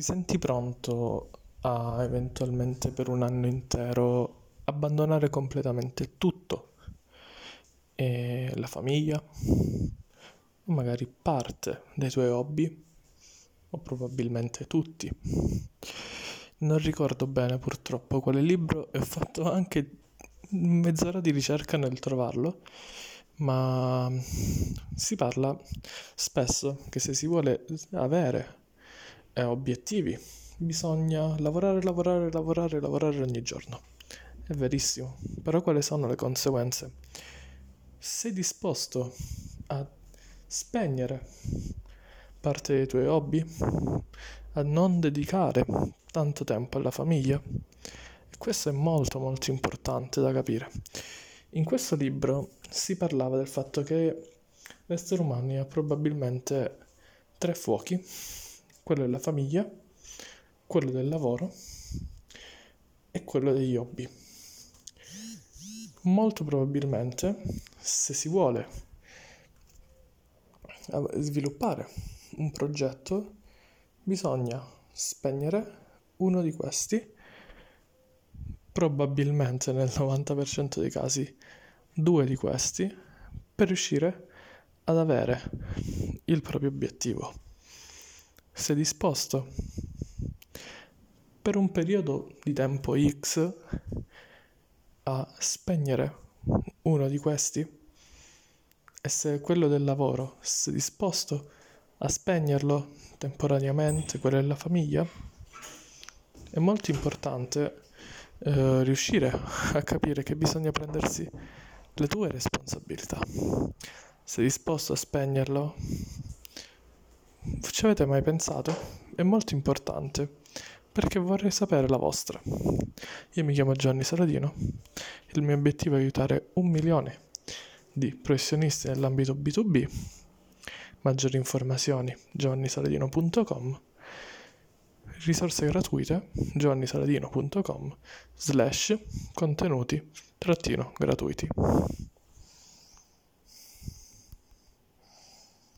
Ti senti pronto a eventualmente per un anno intero abbandonare completamente tutto? E la famiglia? Magari parte dei tuoi hobby? O probabilmente tutti? Non ricordo bene purtroppo quale libro e ho fatto anche mezz'ora di ricerca nel trovarlo, ma si parla spesso che se si vuole avere eh, obiettivi. Bisogna lavorare, lavorare, lavorare, lavorare ogni giorno. È verissimo, però quali sono le conseguenze? Sei disposto a spegnere parte dei tuoi hobby, a non dedicare tanto tempo alla famiglia? E questo è molto molto importante da capire. In questo libro si parlava del fatto che l'essere umano ha probabilmente tre fuochi quello della famiglia, quello del lavoro e quello degli hobby. Molto probabilmente, se si vuole sviluppare un progetto, bisogna spegnere uno di questi, probabilmente nel 90% dei casi due di questi, per riuscire ad avere il proprio obiettivo sei disposto per un periodo di tempo X a spegnere uno di questi? E se quello del lavoro sei disposto a spegnerlo temporaneamente, quello della famiglia? È molto importante eh, riuscire a capire che bisogna prendersi le tue responsabilità. Sei disposto a spegnerlo? Ci avete mai pensato? È molto importante perché vorrei sapere la vostra. Io mi chiamo Gianni Saladino. Il mio obiettivo è aiutare un milione di professionisti nell'ambito B2B. Maggiori informazioni giovannisaladino.com risorse gratuite giovannisaladino.com slash contenuti trattino gratuiti